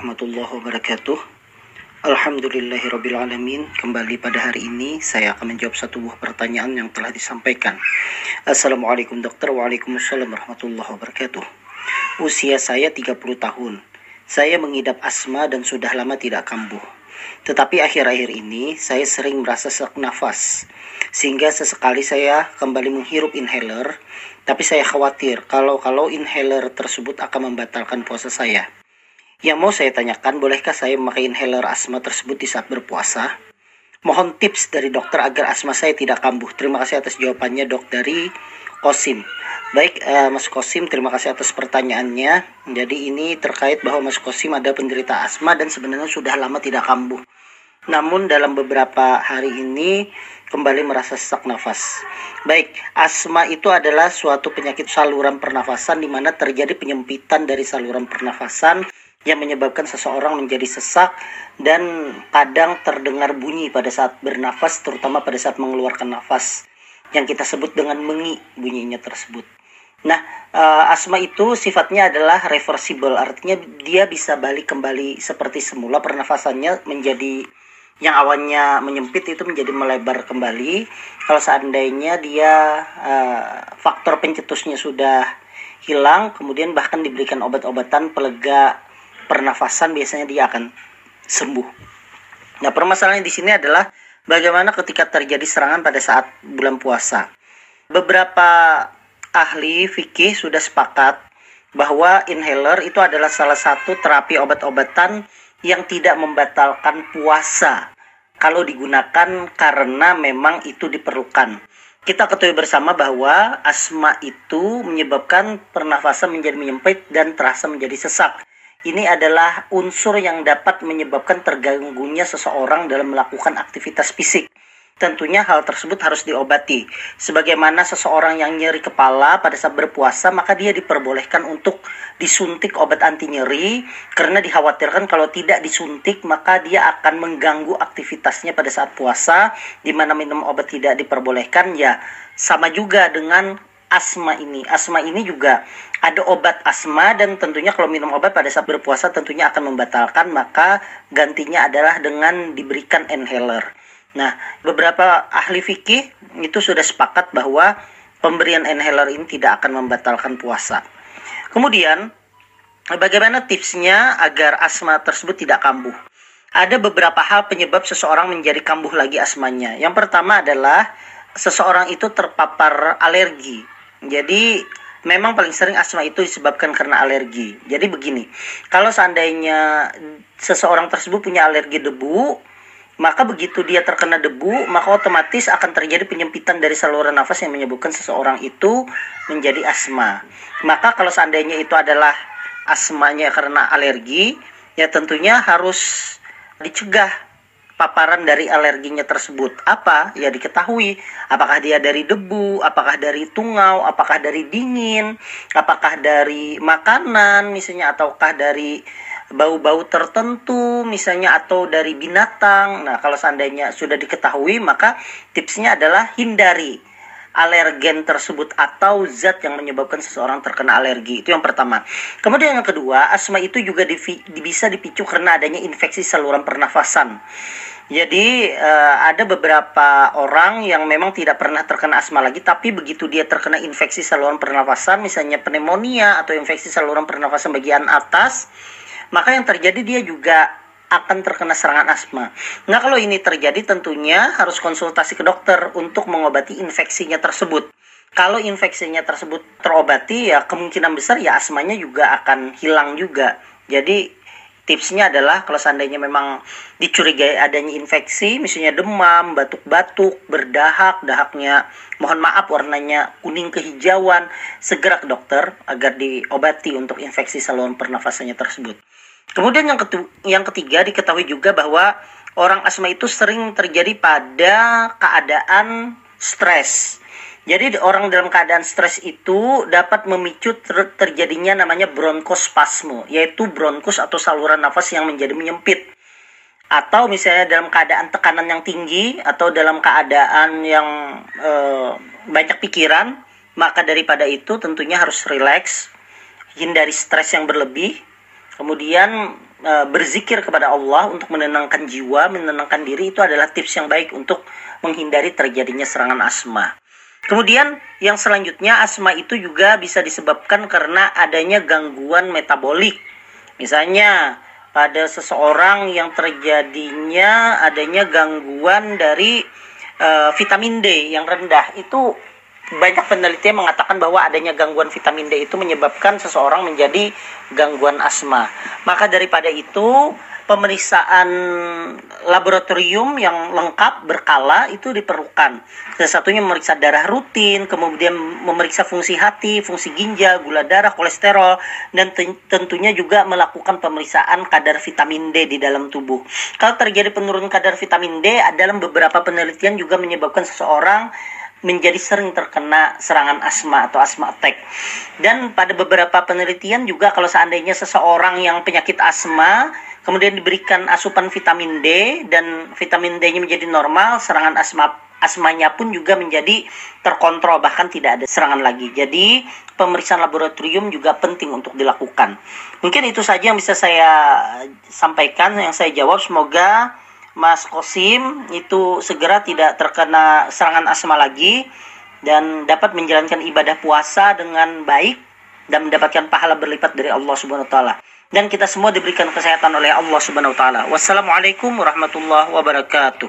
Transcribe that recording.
warahmatullahi wabarakatuh. Alhamdulillahirrabbilalamin Kembali pada hari ini saya akan menjawab satu buah pertanyaan yang telah disampaikan. Assalamualaikum dokter. Waalaikumsalam warahmatullahi wabarakatuh. Usia saya 30 tahun. Saya mengidap asma dan sudah lama tidak kambuh. Tetapi akhir-akhir ini saya sering merasa sesak nafas. Sehingga sesekali saya kembali menghirup inhaler. Tapi saya khawatir kalau-kalau inhaler tersebut akan membatalkan puasa saya yang mau saya tanyakan, bolehkah saya memakai inhaler asma tersebut di saat berpuasa? Mohon tips dari dokter agar asma saya tidak kambuh. Terima kasih atas jawabannya dok dari Kosim. Baik, uh, Mas Kosim, terima kasih atas pertanyaannya. Jadi ini terkait bahwa Mas Kosim ada penderita asma dan sebenarnya sudah lama tidak kambuh. Namun dalam beberapa hari ini kembali merasa sesak nafas. Baik, asma itu adalah suatu penyakit saluran pernafasan di mana terjadi penyempitan dari saluran pernafasan yang menyebabkan seseorang menjadi sesak dan kadang terdengar bunyi pada saat bernafas terutama pada saat mengeluarkan nafas yang kita sebut dengan mengi bunyinya tersebut. Nah, uh, asma itu sifatnya adalah reversible, artinya dia bisa balik kembali seperti semula pernafasannya menjadi yang awalnya menyempit itu menjadi melebar kembali. Kalau seandainya dia uh, faktor pencetusnya sudah hilang, kemudian bahkan diberikan obat-obatan pelega pernafasan biasanya dia akan sembuh. Nah, permasalahan di sini adalah bagaimana ketika terjadi serangan pada saat bulan puasa. Beberapa ahli fikih sudah sepakat bahwa inhaler itu adalah salah satu terapi obat-obatan yang tidak membatalkan puasa kalau digunakan karena memang itu diperlukan. Kita ketahui bersama bahwa asma itu menyebabkan pernafasan menjadi menyempit dan terasa menjadi sesak ini adalah unsur yang dapat menyebabkan terganggunya seseorang dalam melakukan aktivitas fisik. Tentunya hal tersebut harus diobati. Sebagaimana seseorang yang nyeri kepala pada saat berpuasa, maka dia diperbolehkan untuk disuntik obat anti nyeri karena dikhawatirkan kalau tidak disuntik maka dia akan mengganggu aktivitasnya pada saat puasa di mana minum obat tidak diperbolehkan ya sama juga dengan asma ini. Asma ini juga ada obat asma dan tentunya kalau minum obat pada saat berpuasa tentunya akan membatalkan maka gantinya adalah dengan diberikan inhaler. Nah, beberapa ahli fikih itu sudah sepakat bahwa pemberian inhaler ini tidak akan membatalkan puasa. Kemudian, bagaimana tipsnya agar asma tersebut tidak kambuh? Ada beberapa hal penyebab seseorang menjadi kambuh lagi asmanya. Yang pertama adalah seseorang itu terpapar alergi jadi memang paling sering asma itu disebabkan karena alergi. Jadi begini, kalau seandainya seseorang tersebut punya alergi debu, maka begitu dia terkena debu, maka otomatis akan terjadi penyempitan dari saluran nafas yang menyebabkan seseorang itu menjadi asma. Maka kalau seandainya itu adalah asmanya karena alergi, ya tentunya harus dicegah paparan dari alerginya tersebut? Apa? Ya diketahui. Apakah dia dari debu? Apakah dari tungau? Apakah dari dingin? Apakah dari makanan misalnya ataukah dari bau-bau tertentu misalnya atau dari binatang? Nah kalau seandainya sudah diketahui maka tipsnya adalah hindari alergen tersebut atau zat yang menyebabkan seseorang terkena alergi. Itu yang pertama. Kemudian yang kedua, asma itu juga bisa dipicu karena adanya infeksi saluran pernafasan. Jadi uh, ada beberapa orang yang memang tidak pernah terkena asma lagi, tapi begitu dia terkena infeksi saluran pernafasan, misalnya pneumonia atau infeksi saluran pernafasan bagian atas, maka yang terjadi dia juga akan terkena serangan asma. Nah kalau ini terjadi tentunya harus konsultasi ke dokter untuk mengobati infeksinya tersebut. Kalau infeksinya tersebut terobati ya kemungkinan besar ya asmanya juga akan hilang juga. Jadi tipsnya adalah kalau seandainya memang dicurigai adanya infeksi, misalnya demam, batuk-batuk, berdahak, dahaknya mohon maaf warnanya kuning kehijauan, segera ke dokter agar diobati untuk infeksi saluran pernafasannya tersebut. Kemudian yang, ketu yang ketiga diketahui juga bahwa orang asma itu sering terjadi pada keadaan stres jadi orang dalam keadaan stres itu dapat memicu ter terjadinya namanya bronkospasme, yaitu bronkus atau saluran nafas yang menjadi menyempit. Atau misalnya dalam keadaan tekanan yang tinggi atau dalam keadaan yang e, banyak pikiran, maka daripada itu tentunya harus rileks, hindari stres yang berlebih. Kemudian e, berzikir kepada Allah untuk menenangkan jiwa, menenangkan diri itu adalah tips yang baik untuk menghindari terjadinya serangan asma. Kemudian yang selanjutnya asma itu juga bisa disebabkan karena adanya gangguan metabolik. Misalnya pada seseorang yang terjadinya adanya gangguan dari uh, vitamin D yang rendah itu banyak penelitian mengatakan bahwa adanya gangguan vitamin D itu menyebabkan seseorang menjadi gangguan asma. Maka daripada itu pemeriksaan laboratorium yang lengkap berkala itu diperlukan. Salah satunya memeriksa darah rutin, kemudian memeriksa fungsi hati, fungsi ginjal, gula darah, kolesterol, dan tentunya juga melakukan pemeriksaan kadar vitamin D di dalam tubuh. Kalau terjadi penurunan kadar vitamin D, dalam beberapa penelitian juga menyebabkan seseorang menjadi sering terkena serangan asma atau asma attack. Dan pada beberapa penelitian juga kalau seandainya seseorang yang penyakit asma kemudian diberikan asupan vitamin D dan vitamin D-nya menjadi normal, serangan asma asmanya pun juga menjadi terkontrol bahkan tidak ada serangan lagi. Jadi pemeriksaan laboratorium juga penting untuk dilakukan. Mungkin itu saja yang bisa saya sampaikan, yang saya jawab. Semoga Mas Kosim itu segera tidak terkena serangan asma lagi dan dapat menjalankan ibadah puasa dengan baik dan mendapatkan pahala berlipat dari Allah Subhanahu wa taala dan kita semua diberikan kesehatan oleh Allah Subhanahu wa taala. Wassalamualaikum warahmatullahi wabarakatuh.